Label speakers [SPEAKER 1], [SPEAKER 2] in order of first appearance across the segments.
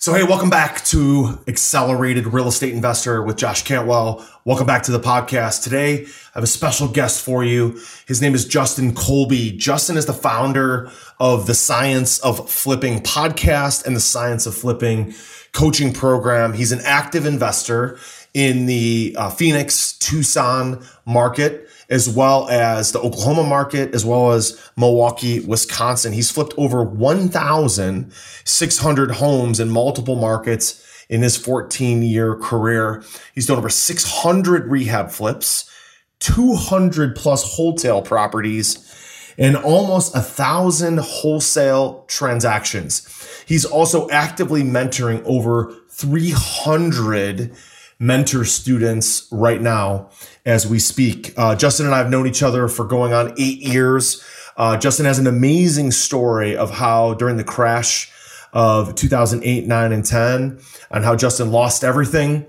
[SPEAKER 1] So, hey, welcome back to Accelerated Real Estate Investor with Josh Cantwell. Welcome back to the podcast. Today, I have a special guest for you. His name is Justin Colby. Justin is the founder of the Science of Flipping podcast and the Science of Flipping coaching program. He's an active investor in the uh, Phoenix, Tucson market as well as the Oklahoma market, as well as Milwaukee, Wisconsin. He's flipped over 1,600 homes in multiple markets in his 14 year career. He's done over 600 rehab flips, 200 plus wholesale properties, and almost a thousand wholesale transactions. He's also actively mentoring over 300 mentor students right now as we speak. Uh, Justin and I have known each other for going on eight years. Uh, Justin has an amazing story of how during the crash of 2008, 9, and 10, and how Justin lost everything,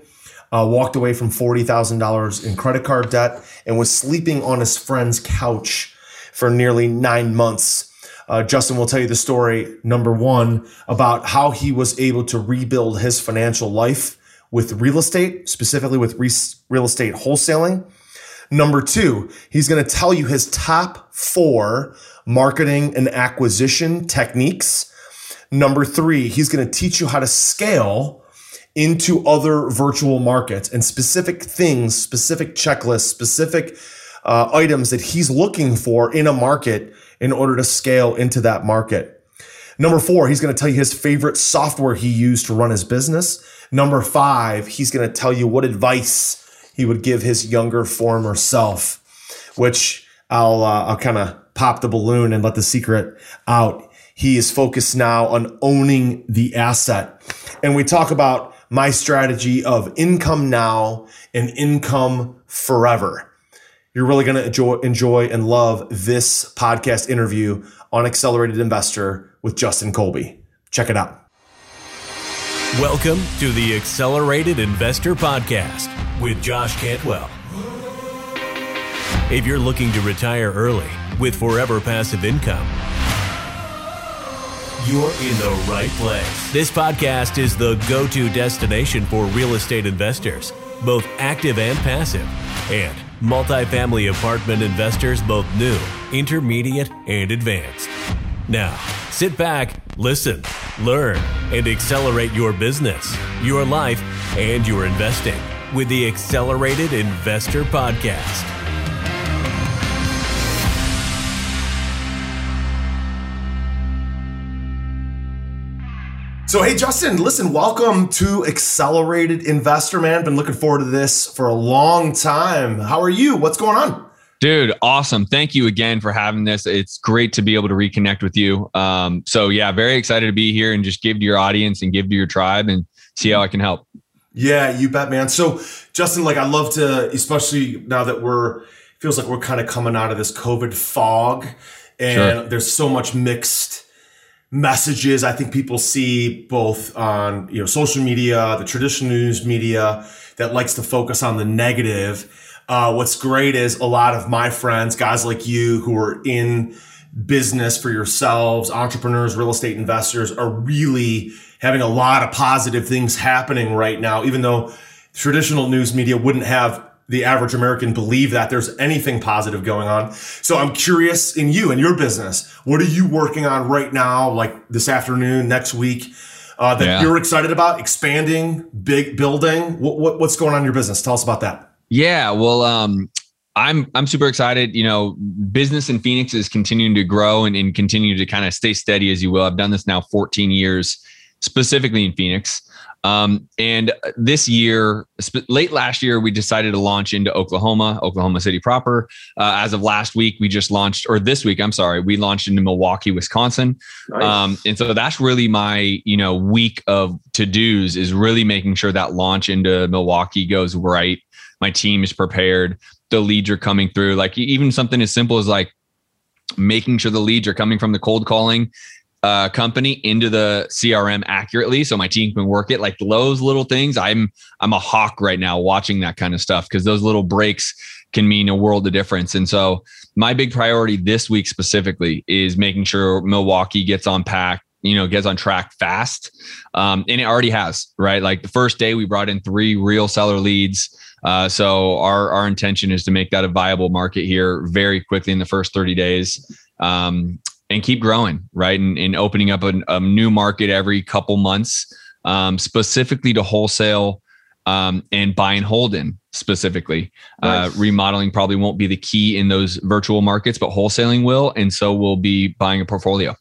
[SPEAKER 1] uh, walked away from $40,000 in credit card debt, and was sleeping on his friend's couch for nearly nine months. Uh, Justin will tell you the story, number one, about how he was able to rebuild his financial life with real estate, specifically with real estate wholesaling. Number two, he's going to tell you his top four marketing and acquisition techniques. Number three, he's going to teach you how to scale into other virtual markets and specific things, specific checklists, specific uh, items that he's looking for in a market in order to scale into that market. Number four, he's going to tell you his favorite software he used to run his business. Number five, he's going to tell you what advice he would give his younger former self, which I'll, uh, I'll kind of pop the balloon and let the secret out. He is focused now on owning the asset. And we talk about my strategy of income now and income forever. You're really going to enjoy, enjoy and love this podcast interview on Accelerated Investor with Justin Colby. Check it out.
[SPEAKER 2] Welcome to the Accelerated Investor Podcast with Josh Cantwell. If you're looking to retire early with forever passive income, you're in the right place. This podcast is the go to destination for real estate investors, both active and passive, and multifamily apartment investors, both new, intermediate, and advanced. Now, sit back, listen, learn, and accelerate your business, your life, and your investing with the Accelerated Investor Podcast.
[SPEAKER 1] So, hey, Justin, listen, welcome to Accelerated Investor, man. Been looking forward to this for a long time. How are you? What's going on?
[SPEAKER 3] Dude, awesome. Thank you again for having this. It's great to be able to reconnect with you. Um, so yeah, very excited to be here and just give to your audience and give to your tribe and see how I can help.
[SPEAKER 1] Yeah, you bet, man. So Justin, like I love to, especially now that we're feels like we're kind of coming out of this COVID fog and sure. there's so much mixed messages I think people see both on you know social media, the traditional news media that likes to focus on the negative uh, what's great is a lot of my friends, guys like you who are in business for yourselves, entrepreneurs, real estate investors are really having a lot of positive things happening right now, even though traditional news media wouldn't have the average American believe that there's anything positive going on. So I'm curious in you and your business, what are you working on right now, like this afternoon, next week, uh, that yeah. you're excited about expanding, big building? What, what, what's going on in your business? Tell us about that.
[SPEAKER 3] Yeah, well, um, I'm I'm super excited. You know, business in Phoenix is continuing to grow and, and continue to kind of stay steady, as you will. I've done this now 14 years, specifically in Phoenix. Um, and this year, sp- late last year, we decided to launch into Oklahoma, Oklahoma City proper. Uh, as of last week, we just launched, or this week, I'm sorry, we launched into Milwaukee, Wisconsin. Nice. Um, and so that's really my, you know, week of to dos is really making sure that launch into Milwaukee goes right my team is prepared the leads are coming through. Like even something as simple as like making sure the leads are coming from the cold calling uh, company into the crm accurately so my team can work it. Like those little things i'm i'm a hawk right now watching that kind of stuff because those little breaks can mean a world of difference. And so my big priority this week specifically is making sure milwaukee gets on pack you know gets on track fast. Um, and it already has right? Like the first day we brought in three real seller leads uh, so our our intention is to make that a viable market here very quickly in the first 30 days um, and keep growing right and, and opening up a, a, new market every couple months um, specifically to wholesale um, and buy and hold in specifically. Uh, remodeling probably won't be the key in those virtual markets, but wholesaling will, and so we'll be buying a portfolio.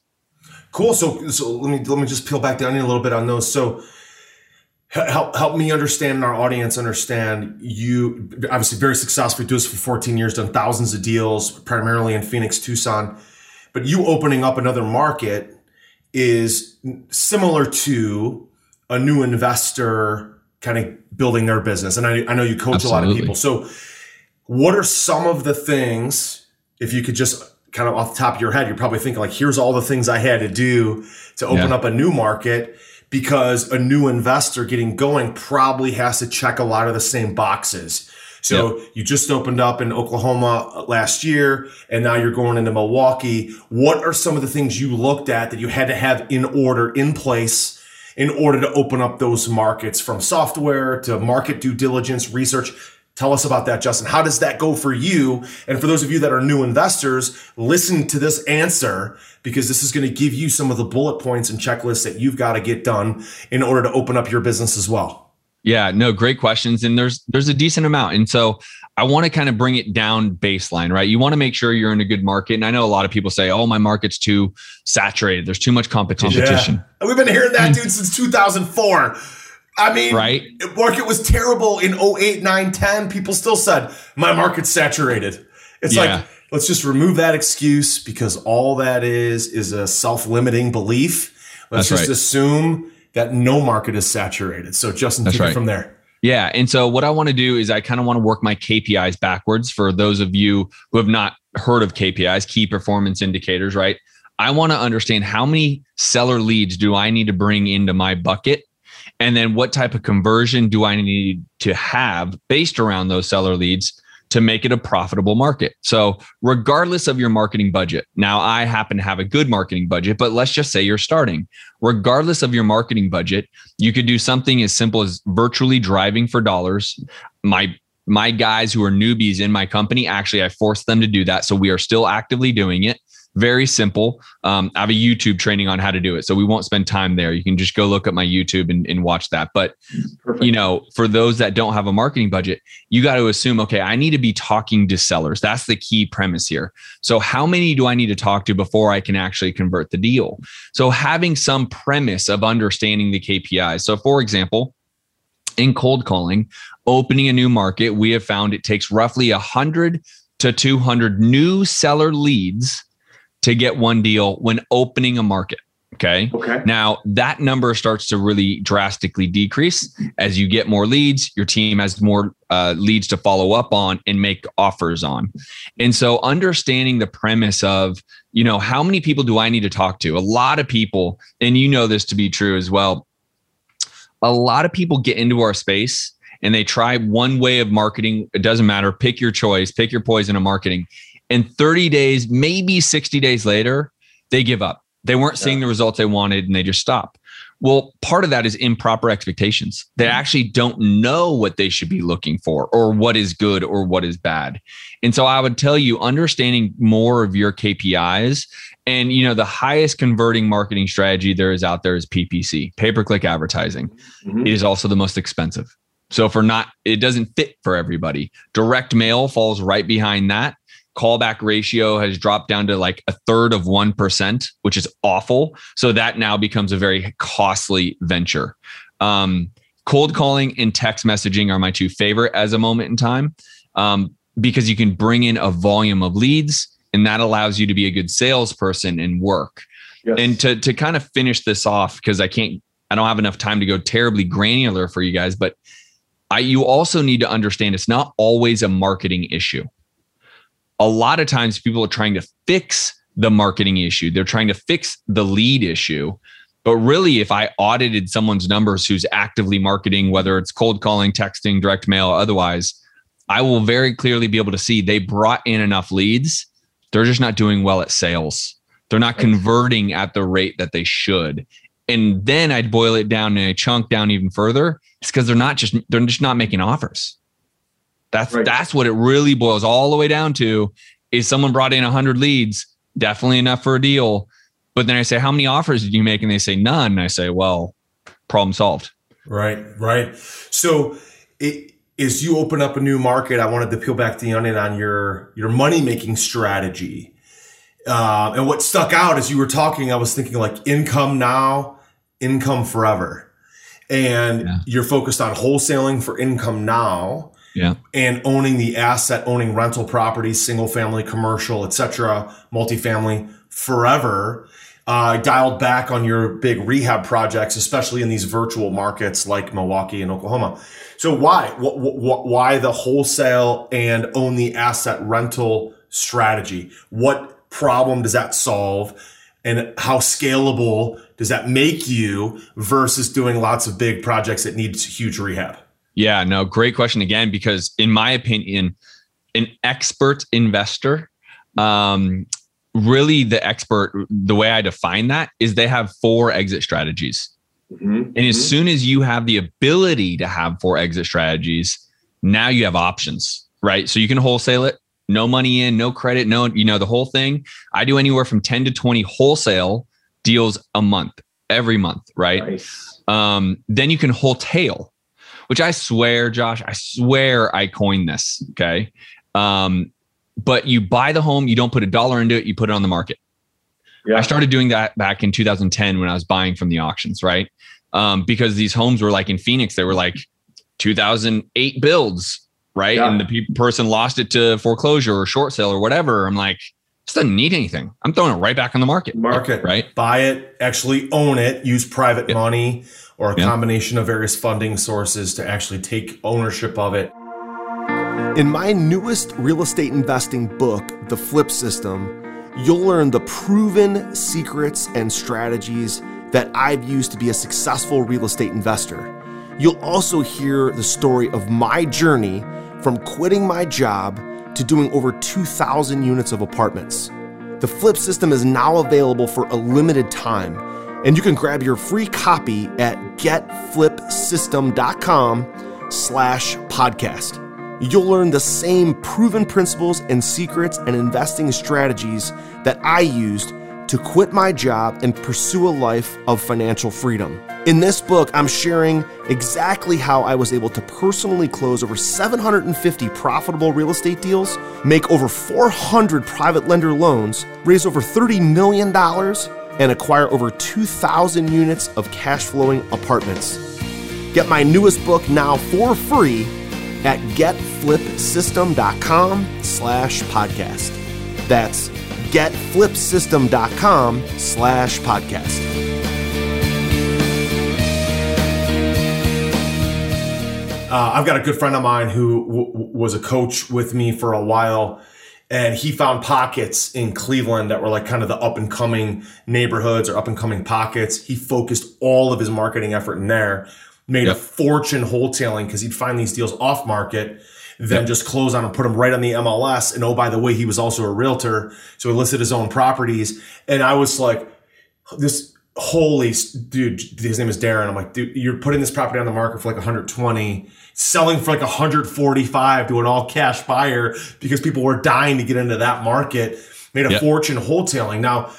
[SPEAKER 1] Cool. So, so let me let me just peel back down a little bit on those. So, help help me understand and our audience understand. You obviously very successful. Do this for 14 years, done thousands of deals, primarily in Phoenix, Tucson. But you opening up another market is similar to a new investor kind of building their business. And I, I know you coach Absolutely. a lot of people. So, what are some of the things, if you could just kind of off the top of your head, you're probably thinking, like, here's all the things I had to do to open yeah. up a new market because a new investor getting going probably has to check a lot of the same boxes. So yep. you just opened up in Oklahoma last year and now you're going into Milwaukee. What are some of the things you looked at that you had to have in order in place in order to open up those markets from software to market due diligence, research. Tell us about that, Justin. How does that go for you? And for those of you that are new investors, listen to this answer because this is going to give you some of the bullet points and checklists that you've got to get done in order to open up your business as well.
[SPEAKER 3] Yeah, no, great questions. And there's there's a decent amount. And so I want to kind of bring it down baseline, right? You want to make sure you're in a good market. And I know a lot of people say, oh, my market's too saturated. There's too much competition.
[SPEAKER 1] Yeah. We've been hearing that, mm. dude, since 2004. I mean, right? market was terrible in 08, 9, 10. People still said, my market's saturated. It's yeah. like, let's just remove that excuse because all that is is a self limiting belief. Let's That's just right. assume that no market is saturated. So, Justin, That's take right. it from there.
[SPEAKER 3] Yeah. And so what I want to do is I kind of want to work my KPIs backwards for those of you who have not heard of KPIs, key performance indicators, right? I want to understand how many seller leads do I need to bring into my bucket? And then what type of conversion do I need to have based around those seller leads to make it a profitable market. So, regardless of your marketing budget, now I happen to have a good marketing budget, but let's just say you're starting. Regardless of your marketing budget, you could do something as simple as virtually driving for dollars. My my guys who are newbies in my company, actually, I forced them to do that. So we are still actively doing it. Very simple. Um, I have a YouTube training on how to do it. So we won't spend time there. You can just go look at my YouTube and, and watch that. But, Perfect. you know, for those that don't have a marketing budget, you got to assume, okay, I need to be talking to sellers. That's the key premise here. So, how many do I need to talk to before I can actually convert the deal? So, having some premise of understanding the KPIs. So, for example, in cold calling, opening a new market, we have found it takes roughly 100 to 200 new seller leads to get one deal when opening a market. Okay.
[SPEAKER 1] Okay.
[SPEAKER 3] Now that number starts to really drastically decrease as you get more leads. Your team has more uh, leads to follow up on and make offers on. And so, understanding the premise of, you know, how many people do I need to talk to? A lot of people, and you know this to be true as well. A lot of people get into our space and they try one way of marketing. It doesn't matter. Pick your choice. Pick your poison of marketing and 30 days, maybe 60 days later, they give up. They weren't yeah. seeing the results they wanted and they just stop. Well, part of that is improper expectations. They mm-hmm. actually don't know what they should be looking for or what is good or what is bad. And so I would tell you understanding more of your KPIs and you know the highest converting marketing strategy there is out there is PPC, pay-per-click advertising. Mm-hmm. It is also the most expensive. So for not it doesn't fit for everybody. Direct mail falls right behind that callback ratio has dropped down to like a third of 1%, which is awful. So that now becomes a very costly venture. Um, cold calling and text messaging are my two favorite as a moment in time um, because you can bring in a volume of leads and that allows you to be a good salesperson and work. Yes. And to, to kind of finish this off, because I can't, I don't have enough time to go terribly granular for you guys, but I, you also need to understand it's not always a marketing issue a lot of times people are trying to fix the marketing issue, they're trying to fix the lead issue. But really, if I audited someone's numbers who's actively marketing, whether it's cold calling, texting, direct mail, otherwise, I will very clearly be able to see they brought in enough leads. They're just not doing well at sales. They're not converting at the rate that they should. And then I'd boil it down and I chunk down even further. It's because they're not just they're just not making offers. That's right. that's what it really boils all the way down to. Is someone brought in 100 leads, definitely enough for a deal. But then I say, how many offers did you make? And they say none. And I say, well, problem solved.
[SPEAKER 1] Right, right. So it, as you open up a new market, I wanted to peel back the onion on your your money making strategy. Uh, and what stuck out as you were talking, I was thinking like income now, income forever. And yeah. you're focused on wholesaling for income now.
[SPEAKER 3] Yeah.
[SPEAKER 1] And owning the asset, owning rental properties, single family, commercial, etc., multifamily forever. Uh, dialed back on your big rehab projects, especially in these virtual markets like Milwaukee and Oklahoma. So why? why the wholesale and own the asset rental strategy? What problem does that solve? And how scalable does that make you versus doing lots of big projects that need huge rehab?
[SPEAKER 3] Yeah, no, great question again, because in my opinion, an expert investor, um, really the expert, the way I define that is they have four exit strategies. Mm-hmm. And as mm-hmm. soon as you have the ability to have four exit strategies, now you have options, right? So you can wholesale it, no money in, no credit, no, you know, the whole thing. I do anywhere from 10 to 20 wholesale deals a month, every month, right? Nice. Um, then you can wholesale, which I swear, Josh, I swear I coined this. Okay. Um, but you buy the home, you don't put a dollar into it, you put it on the market. Yeah. I started doing that back in 2010 when I was buying from the auctions, right? Um, because these homes were like in Phoenix, they were like 2008 builds, right? Yeah. And the pe- person lost it to foreclosure or short sale or whatever. I'm like, this doesn't need anything. I'm throwing it right back on the market.
[SPEAKER 1] Market,
[SPEAKER 3] right?
[SPEAKER 1] Buy it, actually own it, use private money or a combination of various funding sources to actually take ownership of it. In my newest real estate investing book, The Flip System, you'll learn the proven secrets and strategies that I've used to be a successful real estate investor. You'll also hear the story of my journey from quitting my job to doing over 2,000 units of apartments. The Flip System is now available for a limited time, and you can grab your free copy at getflipsystem.com slash podcast. You'll learn the same proven principles and secrets and investing strategies that I used to quit my job and pursue a life of financial freedom. In this book, I'm sharing exactly how I was able to personally close over 750 profitable real estate deals, make over 400 private lender loans, raise over $30 million, and acquire over 2,000 units of cash flowing apartments. Get my newest book now for free at getflipsystem.com slash podcast. That's getflipsystem.com slash podcast. Uh, I've got a good friend of mine who w- was a coach with me for a while, and he found pockets in Cleveland that were like kind of the up and coming neighborhoods or up and coming pockets. He focused all of his marketing effort in there, made yep. a fortune wholesaling because he'd find these deals off market then just close on and put them right on the MLS. And oh, by the way, he was also a realtor. So he listed his own properties. And I was like, this holy dude, his name is Darren. I'm like, dude, you're putting this property on the market for like 120, selling for like 145 to an all cash buyer because people were dying to get into that market, made a yep. fortune wholesaling. Now,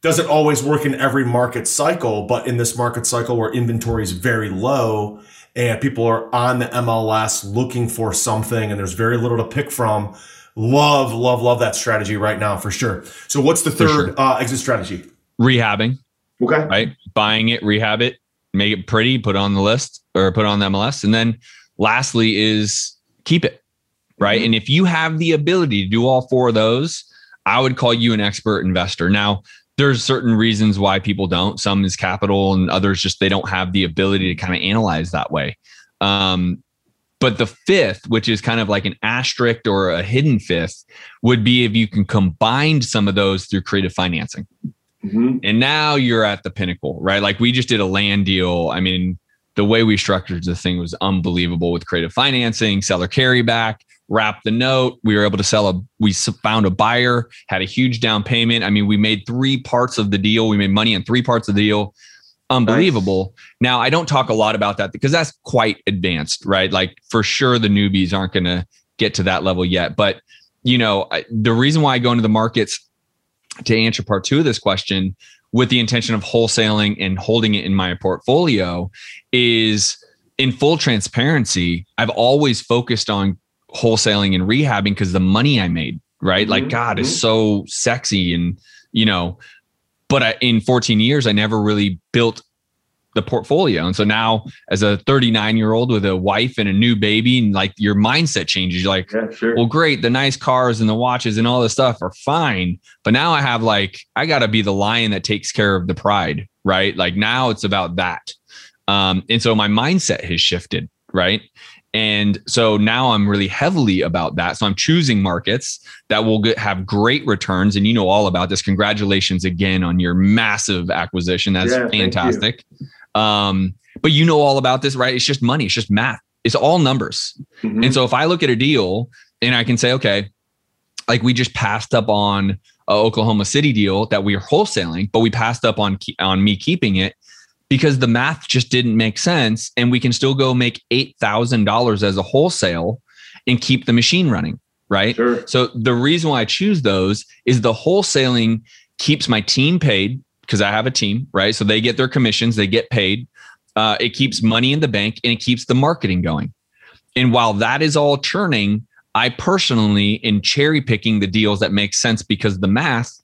[SPEAKER 1] doesn't always work in every market cycle, but in this market cycle where inventory is very low, and people are on the MLS looking for something and there's very little to pick from. Love, love, love that strategy right now for sure. So, what's the third sure. uh, exit strategy?
[SPEAKER 3] Rehabbing.
[SPEAKER 1] Okay.
[SPEAKER 3] Right. Buying it, rehab it, make it pretty, put it on the list or put it on the MLS. And then lastly is keep it. Right. Mm-hmm. And if you have the ability to do all four of those, I would call you an expert investor. Now, there's certain reasons why people don't. Some is capital, and others just they don't have the ability to kind of analyze that way. Um, but the fifth, which is kind of like an asterisk or a hidden fifth, would be if you can combine some of those through creative financing. Mm-hmm. And now you're at the pinnacle, right? Like we just did a land deal. I mean, the way we structured the thing was unbelievable with creative financing, seller carry back, wrapped the note. We were able to sell a, we found a buyer, had a huge down payment. I mean, we made three parts of the deal. We made money on three parts of the deal. Unbelievable. Nice. Now, I don't talk a lot about that because that's quite advanced, right? Like for sure, the newbies aren't going to get to that level yet. But, you know, I, the reason why I go into the markets to answer part two of this question with the intention of wholesaling and holding it in my portfolio is in full transparency, I've always focused on wholesaling and rehabbing because the money I made, right? Mm-hmm. Like God mm-hmm. is so sexy and, you know, but I, in 14 years, I never really built the portfolio. And so now as a 39 year old with a wife and a new baby and like your mindset changes, you're like, yeah, sure. well, great. The nice cars and the watches and all this stuff are fine. But now I have like, I got to be the lion that takes care of the pride, right? Like now it's about that. Um, and so my mindset has shifted, right? And so now I'm really heavily about that. So I'm choosing markets that will get, have great returns. And you know all about this. Congratulations again on your massive acquisition. That's yeah, fantastic. Um, but you know all about this, right? It's just money, it's just math, it's all numbers. Mm-hmm. And so if I look at a deal and I can say, okay, like we just passed up on a Oklahoma City deal that we are wholesaling, but we passed up on on me keeping it because the math just didn't make sense. And we can still go make $8,000 as a wholesale and keep the machine running. Right. Sure. So the reason why I choose those is the wholesaling keeps my team paid because I have a team. Right. So they get their commissions, they get paid. Uh, it keeps money in the bank and it keeps the marketing going. And while that is all churning, I personally in cherry picking the deals that make sense because of the math.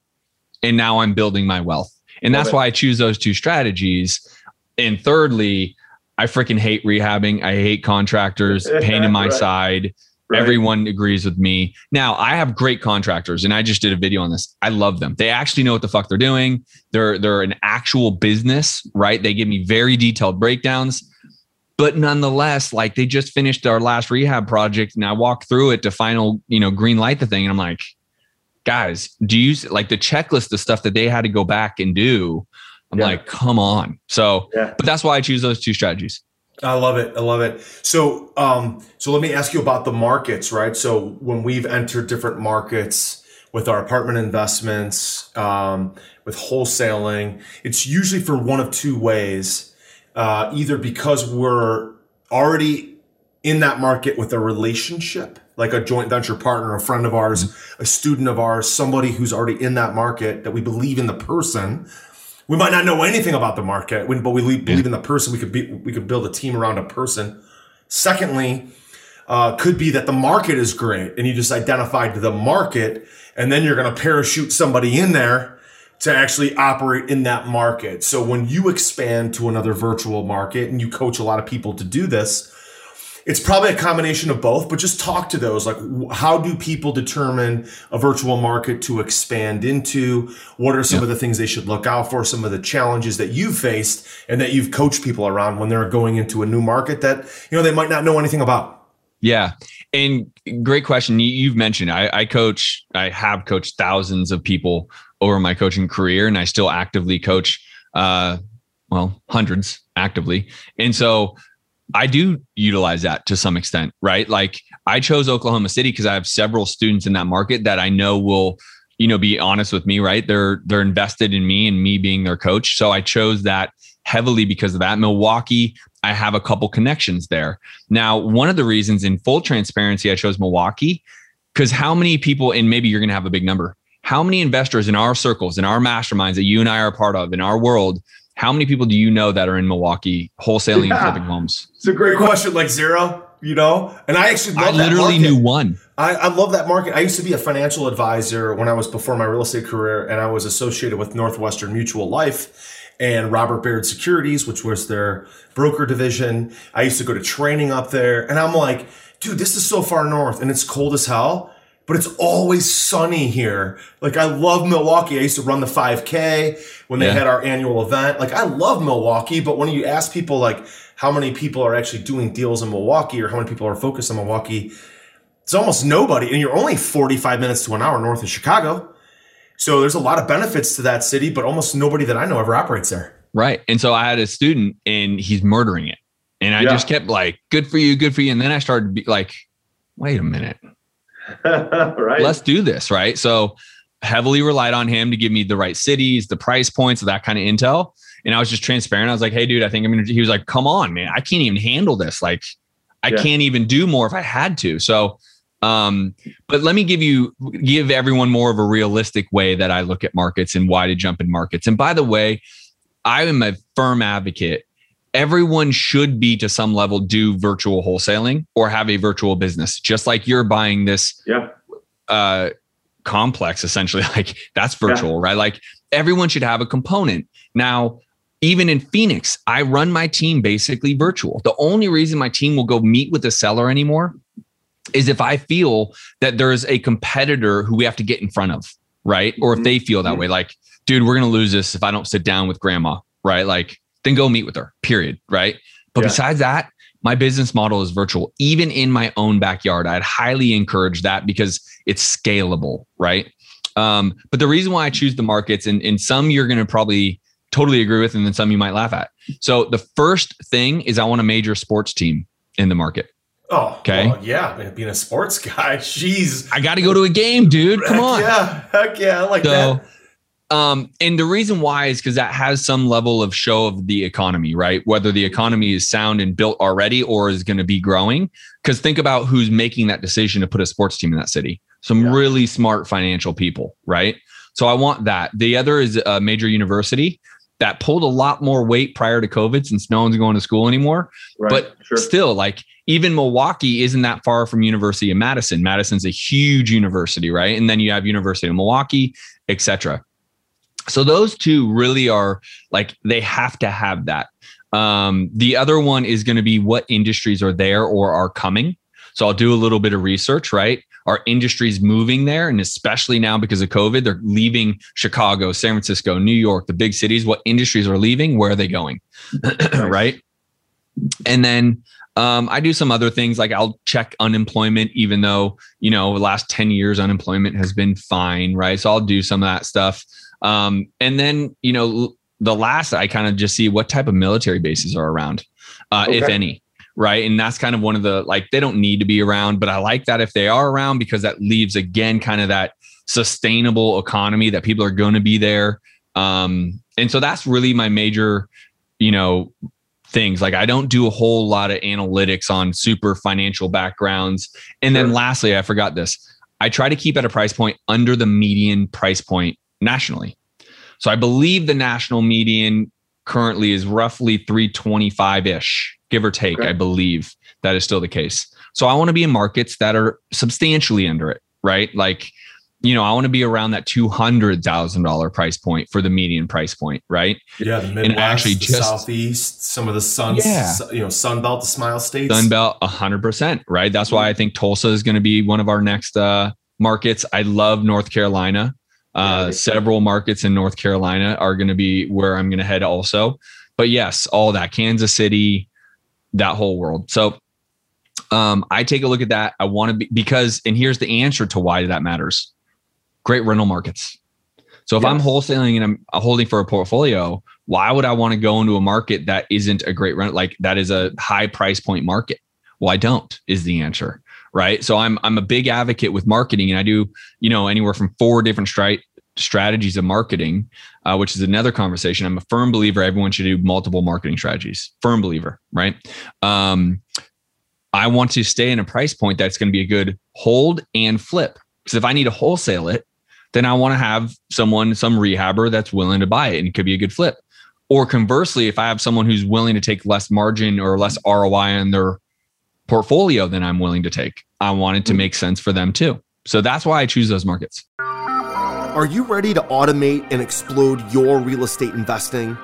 [SPEAKER 3] And now I'm building my wealth. And that's why I choose those two strategies and thirdly, I freaking hate rehabbing. I hate contractors, pain in my right. side. Right. Everyone agrees with me. Now, I have great contractors and I just did a video on this. I love them. They actually know what the fuck they're doing. They're they're an actual business, right? They give me very detailed breakdowns. But nonetheless, like they just finished our last rehab project and I walked through it to final, you know, green light the thing and I'm like, guys, do you like the checklist the stuff that they had to go back and do? I'm yeah. like, come on. So, yeah. but that's why I choose those two strategies.
[SPEAKER 1] I love it. I love it. So, um, so let me ask you about the markets, right? So when we've entered different markets with our apartment investments, um, with wholesaling, it's usually for one of two ways. Uh, either because we're already in that market with a relationship, like a joint venture partner, a friend of ours, mm-hmm. a student of ours, somebody who's already in that market that we believe in the person we might not know anything about the market, but we believe in the person. We could be, we could build a team around a person. Secondly, uh, could be that the market is great and you just identified the market and then you're going to parachute somebody in there to actually operate in that market. So when you expand to another virtual market and you coach a lot of people to do this, it's probably a combination of both, but just talk to those. Like, how do people determine a virtual market to expand into? What are some yeah. of the things they should look out for? Some of the challenges that you've faced and that you've coached people around when they're going into a new market that, you know, they might not know anything about.
[SPEAKER 3] Yeah. And great question. You've mentioned I, I coach, I have coached thousands of people over my coaching career, and I still actively coach, uh, well, hundreds actively. And so, I do utilize that to some extent, right? Like I chose Oklahoma City because I have several students in that market that I know will, you know, be honest with me, right? They're they're invested in me and me being their coach. So I chose that heavily because of that. Milwaukee, I have a couple connections there. Now, one of the reasons in full transparency I chose Milwaukee because how many people and maybe you're going to have a big number. How many investors in our circles, in our masterminds that you and I are part of, in our world how many people do you know that are in Milwaukee wholesaling yeah. and flipping homes?
[SPEAKER 1] It's a great question. Like zero, you know? And I actually
[SPEAKER 3] I literally knew one.
[SPEAKER 1] I, I love that market. I used to be a financial advisor when I was before my real estate career, and I was associated with Northwestern Mutual Life and Robert Baird Securities, which was their broker division. I used to go to training up there, and I'm like, dude, this is so far north and it's cold as hell but it's always sunny here. Like I love Milwaukee. I used to run the 5K when they yeah. had our annual event. Like I love Milwaukee, but when you ask people like how many people are actually doing deals in Milwaukee or how many people are focused on Milwaukee, it's almost nobody. And you're only 45 minutes to an hour north of Chicago. So there's a lot of benefits to that city, but almost nobody that I know ever operates there.
[SPEAKER 3] Right. And so I had a student and he's murdering it. And I yeah. just kept like, good for you, good for you. And then I started to be like, wait a minute right. Let's do this. Right. So heavily relied on him to give me the right cities, the price points, that kind of intel. And I was just transparent. I was like, hey, dude, I think I'm going to, he was like, come on, man. I can't even handle this. Like, I yeah. can't even do more if I had to. So, um, but let me give you, give everyone more of a realistic way that I look at markets and why to jump in markets. And by the way, I am a firm advocate. Everyone should be to some level do virtual wholesaling or have a virtual business, just like you're buying this
[SPEAKER 4] yeah.
[SPEAKER 3] uh, complex essentially. Like that's virtual, yeah. right? Like everyone should have a component. Now, even in Phoenix, I run my team basically virtual. The only reason my team will go meet with the seller anymore is if I feel that there's a competitor who we have to get in front of, right? Or if mm-hmm. they feel that mm-hmm. way, like, dude, we're going to lose this if I don't sit down with grandma, right? Like, then go meet with her, period, right? But yeah. besides that, my business model is virtual, even in my own backyard. I'd highly encourage that because it's scalable, right? Um, but the reason why I choose the markets, and, and some you're going to probably totally agree with, and then some you might laugh at. So the first thing is I want a major sports team in the market.
[SPEAKER 1] Oh, okay. Well, yeah, being a sports guy, she's.
[SPEAKER 3] I got to go to a game, dude. Come on.
[SPEAKER 1] Yeah, heck yeah, I like so, that.
[SPEAKER 3] Um, and the reason why is because that has some level of show of the economy, right? Whether the economy is sound and built already or is going to be growing. Because think about who's making that decision to put a sports team in that city. Some yeah. really smart financial people, right? So I want that. The other is a major university that pulled a lot more weight prior to COVID since no one's going to school anymore. Right, but sure. still, like even Milwaukee isn't that far from University of Madison. Madison's a huge university, right? And then you have University of Milwaukee, etc. So those two really are like they have to have that. Um, the other one is going to be what industries are there or are coming. So I'll do a little bit of research, right? Our industries moving there, and especially now because of COVID, they're leaving Chicago, San Francisco, New York, the big cities. What industries are leaving? Where are they going? right. And then um, I do some other things like I'll check unemployment, even though, you know, the last 10 years unemployment has been fine. Right. So I'll do some of that stuff. Um, and then, you know, the last I kind of just see what type of military bases are around, uh, okay. if any right? And that's kind of one of the like they don't need to be around, but I like that if they are around because that leaves again kind of that sustainable economy that people are going to be there. Um, and so that's really my major, you know, things. Like I don't do a whole lot of analytics on super financial backgrounds. And then lastly, I forgot this. I try to keep at a price point under the median price point nationally. So I believe the national median currently is roughly 325 ish give or take. Okay. I believe that is still the case. So I want to be in markets that are substantially under it, right? Like, you know, I want to be around that two hundred thousand dollar price point for the median price point, right?
[SPEAKER 1] Yeah, the Midwest, and actually the just, Southeast, some of the sun, yeah. you know, Sun Belt, the Smile States,
[SPEAKER 3] Sun Belt, hundred percent, right? That's why I think Tulsa is going to be one of our next uh, markets. I love North Carolina. Uh, several markets in North Carolina are going to be where I'm going to head also. But yes, all that Kansas City, that whole world. So um, I take a look at that. I want to be because, and here's the answer to why that matters. Great rental markets. So if yes. I'm wholesaling and I'm holding for a portfolio, why would I want to go into a market that isn't a great rent? Like that is a high price point market. Well, I don't is the answer. Right. So I'm I'm a big advocate with marketing and I do, you know, anywhere from four different strategies of marketing, uh, which is another conversation. I'm a firm believer everyone should do multiple marketing strategies. Firm believer, right? Um, I want to stay in a price point that's going to be a good hold and flip. Because if I need to wholesale it, then I want to have someone, some rehabber that's willing to buy it and it could be a good flip. Or conversely, if I have someone who's willing to take less margin or less ROI on their portfolio than I'm willing to take, I want it to hmm. make sense for them too. So that's why I choose those markets.
[SPEAKER 5] Are you ready to automate and explode your real estate investing?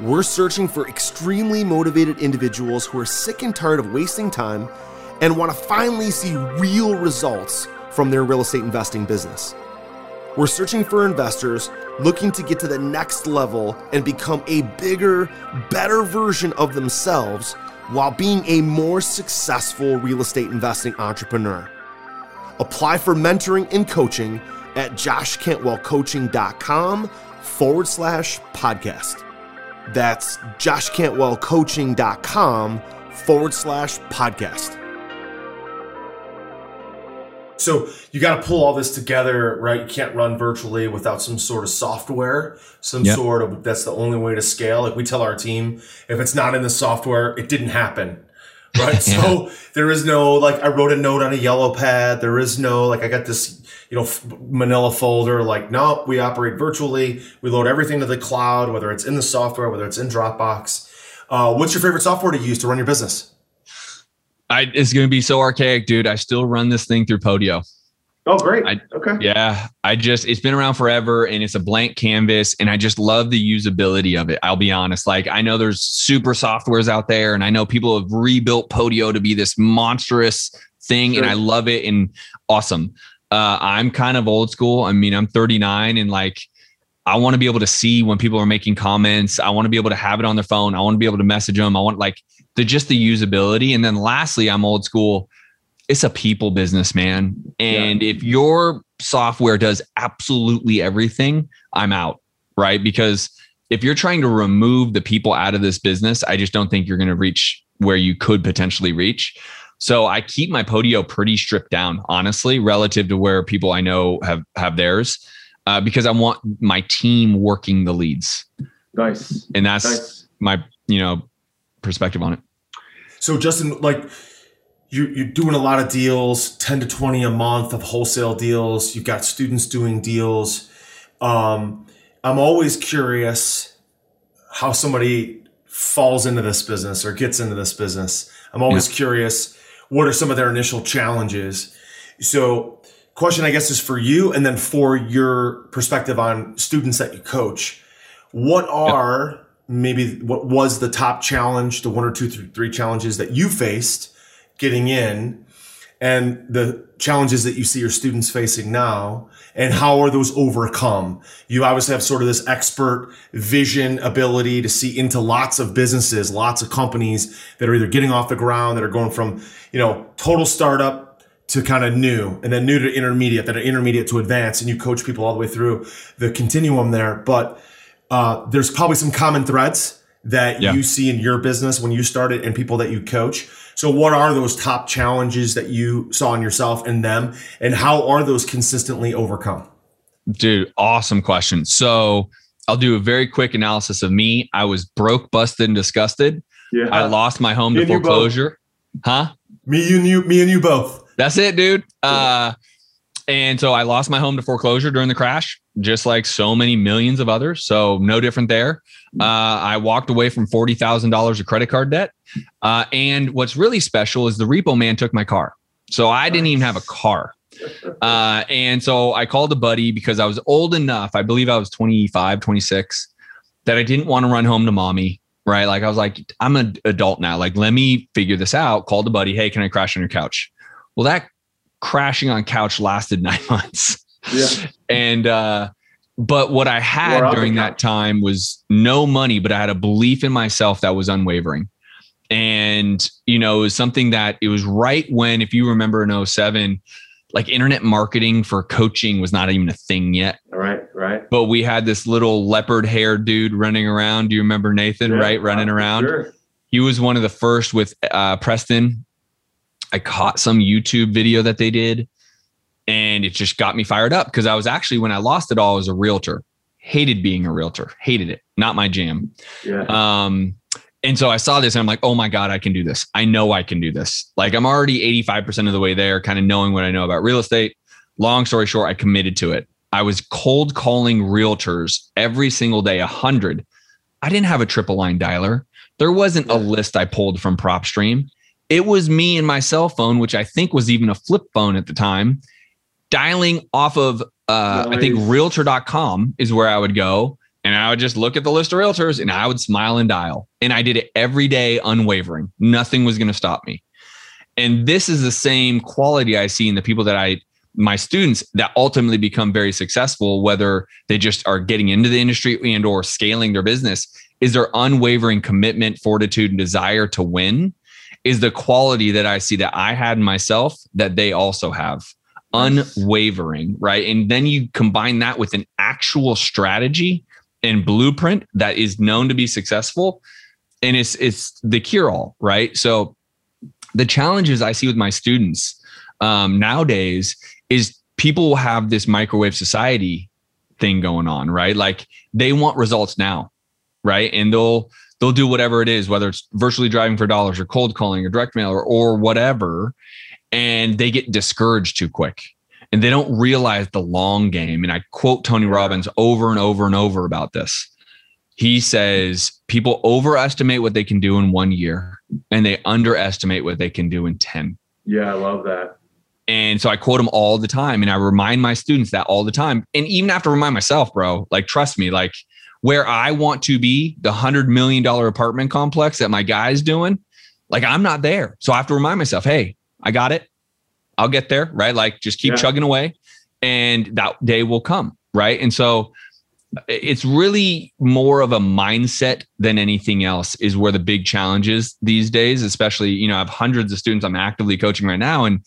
[SPEAKER 5] We're searching for extremely motivated individuals who are sick and tired of wasting time and want to finally see real results from their real estate investing business. We're searching for investors looking to get to the next level and become a bigger, better version of themselves while being a more successful real estate investing entrepreneur. Apply for mentoring and coaching at joshcantwellcoaching.com forward slash podcast. That's joshcantwellcoaching.com forward slash podcast.
[SPEAKER 1] So you got to pull all this together, right? You can't run virtually without some sort of software, some yep. sort of that's the only way to scale. Like we tell our team, if it's not in the software, it didn't happen. Right. yeah. So there is no, like, I wrote a note on a yellow pad. There is no, like, I got this, you know, manila folder. Like, no, we operate virtually. We load everything to the cloud, whether it's in the software, whether it's in Dropbox. Uh, what's your favorite software to use to run your business?
[SPEAKER 3] I, it's going to be so archaic, dude. I still run this thing through Podio.
[SPEAKER 5] Oh, great.
[SPEAKER 3] I,
[SPEAKER 5] okay.
[SPEAKER 3] Yeah. I just, it's been around forever and it's a blank canvas. And I just love the usability of it. I'll be honest. Like, I know there's super softwares out there and I know people have rebuilt Podio to be this monstrous thing sure. and I love it and awesome. Uh, I'm kind of old school. I mean, I'm 39 and like, I want to be able to see when people are making comments. I want to be able to have it on their phone. I want to be able to message them. I want like the just the usability. And then lastly, I'm old school. It's a people business, man. And yeah. if your software does absolutely everything, I'm out, right? Because if you're trying to remove the people out of this business, I just don't think you're going to reach where you could potentially reach. So I keep my Podio pretty stripped down, honestly, relative to where people I know have have theirs uh, because I want my team working the leads.
[SPEAKER 5] Nice.
[SPEAKER 3] And that's
[SPEAKER 5] nice.
[SPEAKER 3] my, you know, perspective on it.
[SPEAKER 1] So Justin, like you, you're doing a lot of deals, 10 to 20 a month of wholesale deals. You've got students doing deals. Um, I'm always curious how somebody falls into this business or gets into this business. I'm always yeah. curious what are some of their initial challenges. So question, I guess, is for you, and then for your perspective on students that you coach. What are. Maybe what was the top challenge, the one or two, three challenges that you faced getting in, and the challenges that you see your students facing now, and how are those overcome? You obviously have sort of this expert vision ability to see into lots of businesses, lots of companies that are either getting off the ground, that are going from, you know, total startup to kind of new and then new to intermediate, then intermediate to advanced, and you coach people all the way through the continuum there. But uh, there's probably some common threads that yeah. you see in your business when you started and people that you coach. So what are those top challenges that you saw in yourself and them and how are those consistently overcome?
[SPEAKER 3] Dude, awesome question. So I'll do a very quick analysis of me. I was broke, busted, and disgusted. Yeah. I lost my home me to foreclosure. Huh?
[SPEAKER 1] Me and you, me and you both.
[SPEAKER 3] That's it, dude. Uh, and so I lost my home to foreclosure during the crash, just like so many millions of others. So no different there. Uh, I walked away from forty thousand dollars of credit card debt. Uh, and what's really special is the repo man took my car, so I didn't even have a car. Uh, and so I called a buddy because I was old enough. I believe I was 25, 26, that I didn't want to run home to mommy. Right, like I was like, I'm an adult now. Like, let me figure this out. Called a buddy. Hey, can I crash on your couch? Well, that crashing on couch lasted nine months.
[SPEAKER 5] Yeah.
[SPEAKER 3] and uh, but what I had during that time was no money, but I had a belief in myself that was unwavering. And, you know, it was something that it was right when, if you remember in 07, like internet marketing for coaching was not even a thing yet.
[SPEAKER 5] Right, right.
[SPEAKER 3] But we had this little leopard hair dude running around. Do you remember Nathan, yeah, right? Running around. Sure. He was one of the first with uh, Preston I caught some YouTube video that they did and it just got me fired up because I was actually, when I lost it all, as a realtor. Hated being a realtor, hated it, not my jam.
[SPEAKER 5] Yeah.
[SPEAKER 3] Um, and so I saw this and I'm like, oh my God, I can do this. I know I can do this. Like I'm already 85% of the way there, kind of knowing what I know about real estate. Long story short, I committed to it. I was cold calling realtors every single day, a hundred. I didn't have a triple line dialer. There wasn't a list I pulled from PropStream. It was me and my cell phone, which I think was even a flip phone at the time, dialing off of, uh, nice. I think realtor.com is where I would go. And I would just look at the list of realtors and I would smile and dial. And I did it every day, unwavering. Nothing was going to stop me. And this is the same quality I see in the people that I, my students that ultimately become very successful, whether they just are getting into the industry and or scaling their business, is their unwavering commitment, fortitude, and desire to win is the quality that I see that I had myself that they also have unwavering, right? And then you combine that with an actual strategy and blueprint that is known to be successful and it's it's the cure all, right? So the challenges I see with my students um, nowadays is people have this microwave society thing going on, right? Like they want results now, right? And they'll they'll do whatever it is, whether it's virtually driving for dollars or cold calling or direct mail or, or whatever, and they get discouraged too quick. And they don't realize the long game. And I quote Tony Robbins over and over and over about this. He says people overestimate what they can do in one year and they underestimate what they can do in 10.
[SPEAKER 4] Yeah, I love that.
[SPEAKER 3] And so I quote him all the time and I remind my students that all the time. And even have to remind myself, bro, like, trust me, like where I want to be, the $100 million apartment complex that my guy's doing, like I'm not there. So I have to remind myself, hey, I got it. I'll get there, right? Like just keep yeah. chugging away and that day will come, right? And so it's really more of a mindset than anything else is where the big challenge is these days especially you know i have hundreds of students i'm actively coaching right now and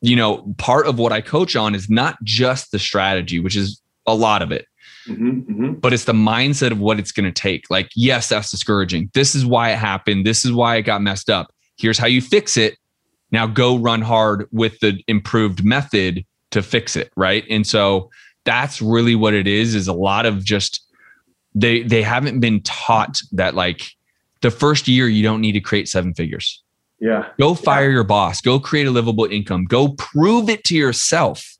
[SPEAKER 3] you know, part of what I coach on is not just the strategy, which is a lot of it, mm-hmm, mm-hmm. but it's the mindset of what it's going to take. Like, yes, that's discouraging. This is why it happened. This is why it got messed up. Here's how you fix it. Now go run hard with the improved method to fix it. Right. And so that's really what it is, is a lot of just, they, they haven't been taught that like the first year you don't need to create seven figures
[SPEAKER 4] yeah.
[SPEAKER 3] Go fire yeah. your boss. Go create a livable income. Go prove it to yourself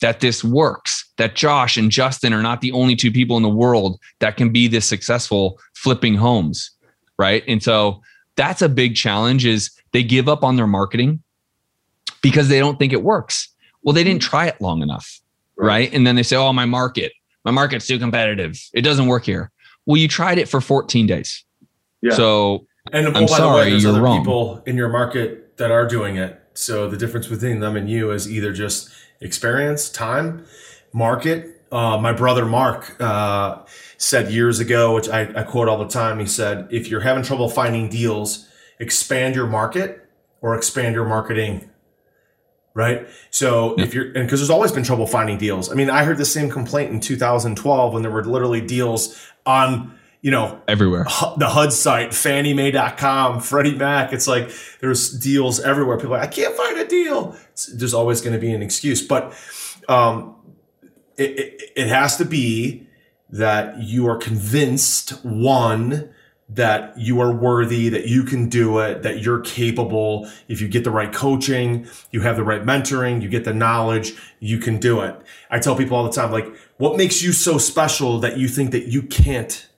[SPEAKER 3] that this works, that Josh and Justin are not the only two people in the world that can be this successful flipping homes. Right. And so that's a big challenge is they give up on their marketing because they don't think it works. Well, they didn't try it long enough. Right. right? And then they say, oh, my market, my market's too competitive. It doesn't work here. Well, you tried it for 14 days. Yeah. So
[SPEAKER 1] and oh, I'm by sorry, the way, there's other wrong. people in your market that are doing it. So the difference between them and you is either just experience, time, market. Uh, my brother Mark uh, said years ago, which I, I quote all the time. He said, "If you're having trouble finding deals, expand your market or expand your marketing." Right. So yeah. if you're, and because there's always been trouble finding deals. I mean, I heard the same complaint in 2012 when there were literally deals on you know,
[SPEAKER 3] everywhere.
[SPEAKER 1] The HUD site, fanniemae.com, Freddie Mac. It's like there's deals everywhere. People like, I can't find a deal. It's, there's always going to be an excuse, but um, it, it, it has to be that you are convinced one that you are worthy, that you can do it, that you're capable. If you get the right coaching, you have the right mentoring, you get the knowledge, you can do it. I tell people all the time, like, what makes you so special that you think that you can't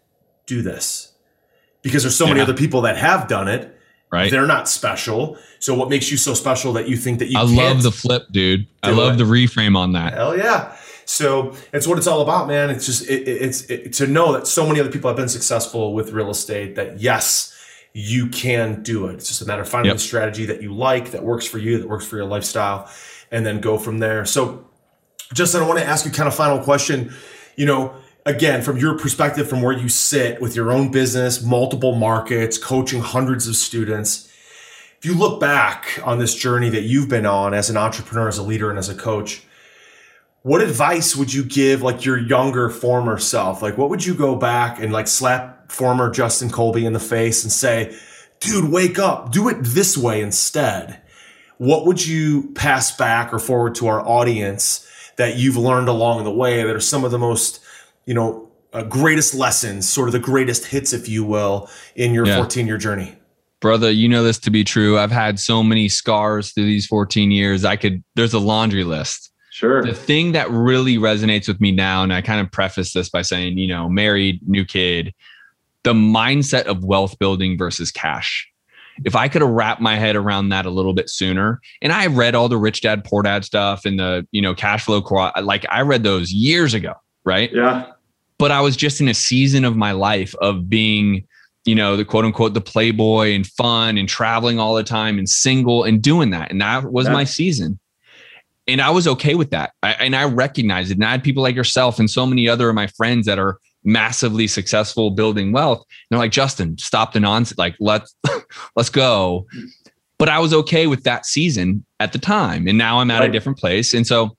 [SPEAKER 1] do this because there's so yeah. many other people that have done it.
[SPEAKER 3] Right.
[SPEAKER 1] They're not special. So what makes you so special that you think that you I
[SPEAKER 3] love the flip, dude. I love it. the reframe on that.
[SPEAKER 1] Hell yeah. So it's what it's all about, man. It's just it, it's it, to know that so many other people have been successful with real estate. That yes, you can do it. It's just a matter of finding yep. the strategy that you like, that works for you, that works for your lifestyle, and then go from there. So, Justin, I want to ask you kind of final question. You know, again, from your perspective, from where you sit with your own business, multiple markets, coaching hundreds of students, if you look back on this journey that you've been on as an entrepreneur, as a leader, and as a coach, what advice would you give like your younger former self? Like, what would you go back and like slap former Justin Colby in the face and say, dude, wake up, do it this way instead? What would you pass back or forward to our audience that you've learned along the way that are some of the most you know, uh, greatest lessons, sort of the greatest hits, if you will, in your 14 year journey?
[SPEAKER 3] Brother, you know this to be true. I've had so many scars through these 14 years. I could, there's a laundry list.
[SPEAKER 4] Sure.
[SPEAKER 3] The thing that really resonates with me now, and I kind of preface this by saying, you know, married, new kid, the mindset of wealth building versus cash. If I could have wrapped my head around that a little bit sooner, and I read all the rich dad, poor dad stuff and the, you know, cash flow, like I read those years ago right?
[SPEAKER 4] Yeah.
[SPEAKER 3] But I was just in a season of my life of being, you know, the quote unquote the playboy and fun and traveling all the time and single and doing that. And that was yeah. my season. And I was okay with that. I, and I recognized it. And I had people like yourself and so many other of my friends that are massively successful building wealth. And they're like, Justin, stop the nonsense. Like, let's let's go. But I was okay with that season at the time. And now I'm at right. a different place. And so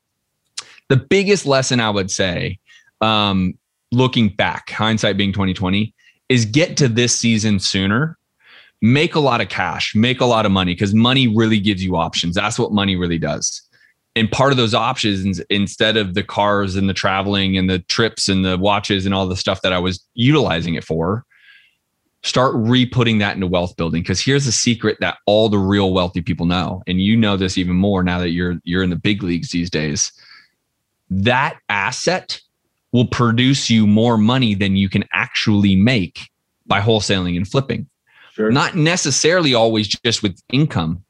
[SPEAKER 3] the biggest lesson I would say um, looking back, hindsight being 2020, is get to this season sooner make a lot of cash, make a lot of money because money really gives you options. That's what money really does. And part of those options, instead of the cars and the traveling and the trips and the watches and all the stuff that I was utilizing it for, start re-putting that into wealth building. Because here's a secret that all the real wealthy people know and you know this even more now that you're you're in the big leagues these days. That asset will produce you more money than you can actually make by wholesaling and flipping. Sure. not necessarily always just with income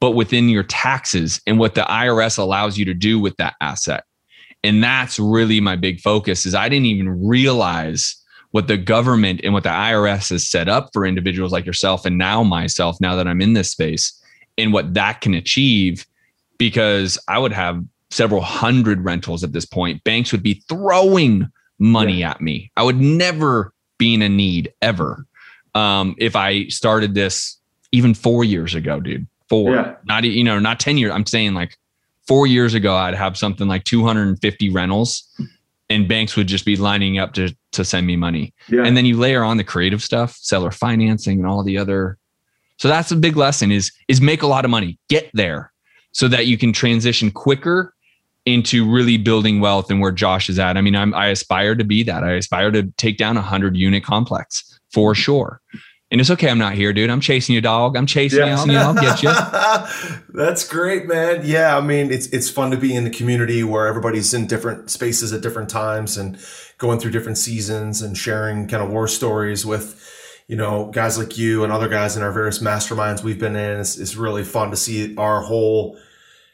[SPEAKER 3] but within your taxes and what the IRS allows you to do with that asset and that's really my big focus is I didn't even realize what the government and what the IRS has set up for individuals like yourself and now myself, now that I'm in this space, and what that can achieve. Because I would have several hundred rentals at this point. Banks would be throwing money yeah. at me. I would never be in a need ever. Um, if I started this even four years ago, dude, four, yeah. not, you know, not 10 years. I'm saying like four years ago, I'd have something like 250 rentals and banks would just be lining up to to send me money. Yeah. And then you layer on the creative stuff, seller financing and all the other. So that's a big lesson is is make a lot of money, get there so that you can transition quicker into really building wealth and where Josh is at. I mean, I'm, I aspire to be that. I aspire to take down a hundred unit complex for sure. And it's okay. I'm not here, dude. I'm chasing you, dog. I'm chasing yeah. you. I'll, I'll get you.
[SPEAKER 1] That's great, man. Yeah, I mean, it's it's fun to be in the community where everybody's in different spaces at different times and going through different seasons and sharing kind of war stories with, you know, guys like you and other guys in our various masterminds we've been in. It's, it's really fun to see our whole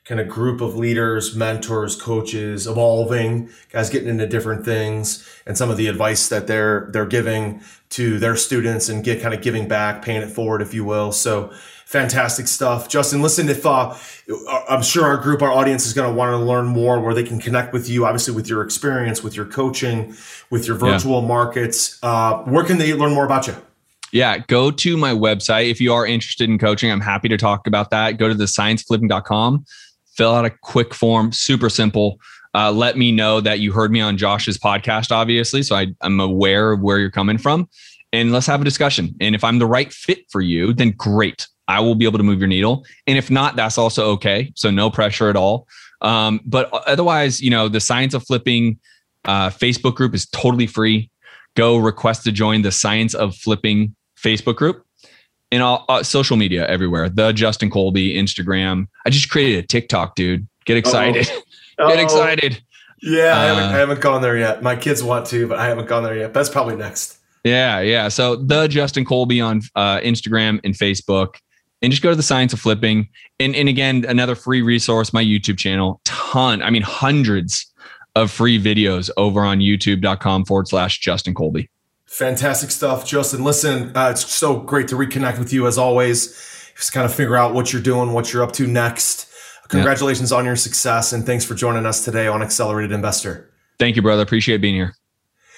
[SPEAKER 1] kind of group of leaders, mentors, coaches evolving, guys getting into different things and some of the advice that they're they're giving to their students and get kind of giving back, paying it forward, if you will. So fantastic stuff. Justin, listen, if uh, I'm sure our group, our audience is going to want to learn more where they can connect with you, obviously with your experience, with your coaching, with your virtual yeah. markets. Uh, where can they learn more about you?
[SPEAKER 3] Yeah, go to my website. If you are interested in coaching, I'm happy to talk about that. Go to the scienceflipping.com fill out a quick form, super simple. Uh, let me know that you heard me on Josh's podcast, obviously. So I, I'm aware of where you're coming from. And let's have a discussion. And if I'm the right fit for you, then great. I will be able to move your needle. And if not, that's also okay. So no pressure at all. Um, but otherwise, you know, the Science of Flipping uh, Facebook group is totally free. Go request to join the Science of Flipping Facebook group in all uh, social media everywhere. The Justin Colby, Instagram. I just created a TikTok, dude. Get excited. Uh-oh. Get excited.
[SPEAKER 1] Yeah, I haven't, uh, I haven't gone there yet. My kids want to, but I haven't gone there yet. That's probably next.
[SPEAKER 3] Yeah, yeah. So the Justin Colby on uh, Instagram and Facebook, and just go to the Science of Flipping. And and again, another free resource, my YouTube channel. Ton, I mean, hundreds of free videos over on YouTube.com forward slash Justin Colby.
[SPEAKER 1] Fantastic stuff, Justin. Listen, uh, it's so great to reconnect with you as always. Just kind of figure out what you're doing, what you're up to next. Congratulations yeah. on your success, and thanks for joining us today on Accelerated Investor.
[SPEAKER 3] Thank you, brother. Appreciate being here.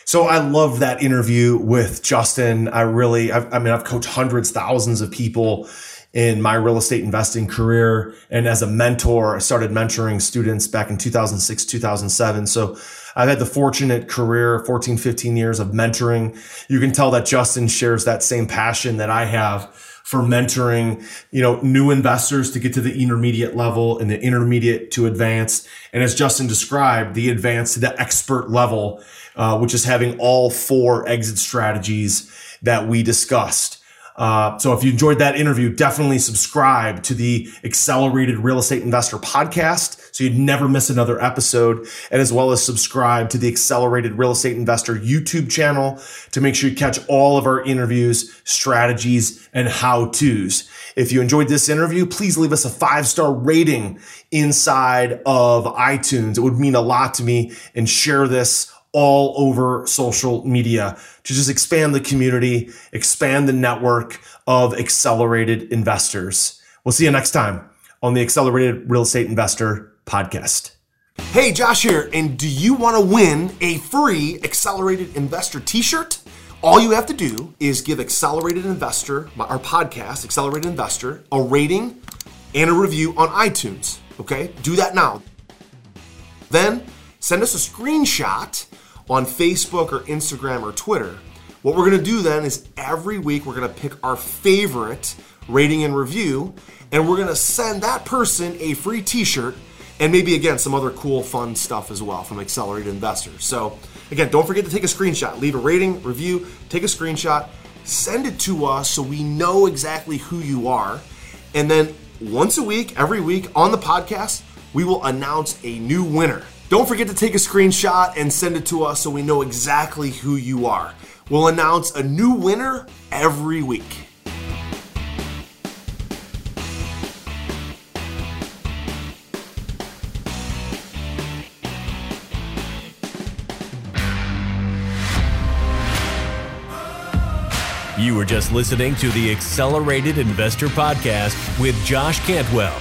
[SPEAKER 1] So I love that interview with Justin. I really, I've, I mean, I've coached hundreds, thousands of people in my real estate investing career. And as a mentor, I started mentoring students back in 2006, 2007. So I've had the fortunate career, 14, 15 years of mentoring. You can tell that Justin shares that same passion that I have for mentoring, you know, new investors to get to the intermediate level and the intermediate to advanced. And as Justin described, the advanced to the expert level, uh, which is having all four exit strategies that we discussed. Uh, so if you enjoyed that interview, definitely subscribe to the Accelerated Real Estate Investor podcast so you'd never miss another episode, and as well as subscribe to the Accelerated Real Estate Investor YouTube channel to make sure you catch all of our interviews, strategies, and how to's. If you enjoyed this interview, please leave us a five star rating inside of iTunes. It would mean a lot to me and share this all over social media to just expand the community, expand the network of accelerated investors. We'll see you next time on the Accelerated Real Estate Investor podcast. Hey, Josh here, and do you want to win a free Accelerated Investor t shirt? All you have to do is give Accelerated Investor, our podcast, Accelerated Investor, a rating and a review on iTunes. Okay? Do that now. Then send us a screenshot on Facebook or Instagram or Twitter What we're to do then is every week we're to pick our favorite rating and review, and we're to send that person a free t shirt and maybe again some other cool, fun stuff as well from Accelerated Investors. So, again, don't forget to take a screenshot, leave a rating, review, take a screenshot, send it to us so we know exactly who you are. And then once a week, every week on the podcast, we will announce a new winner. Don't forget to take a screenshot and send it to us so we know exactly who you are. We'll announce a new winner every week.
[SPEAKER 2] You were just listening to the Accelerated Investor Podcast with Josh Cantwell.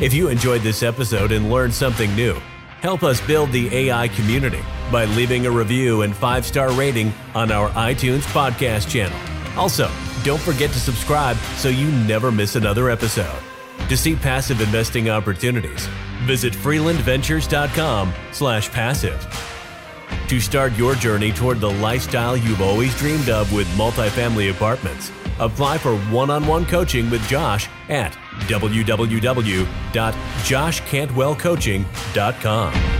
[SPEAKER 2] If you enjoyed this episode and learned something new, help us build the AI community by leaving a review and five star rating on our iTunes podcast channel. Also, don't forget to subscribe so you never miss another episode. To see passive investing opportunities, visit freelandventures.com/passive. To start your journey toward the lifestyle you've always dreamed of with multifamily apartments, apply for one-on-one coaching with Josh at www.joshcantwellcoaching.com.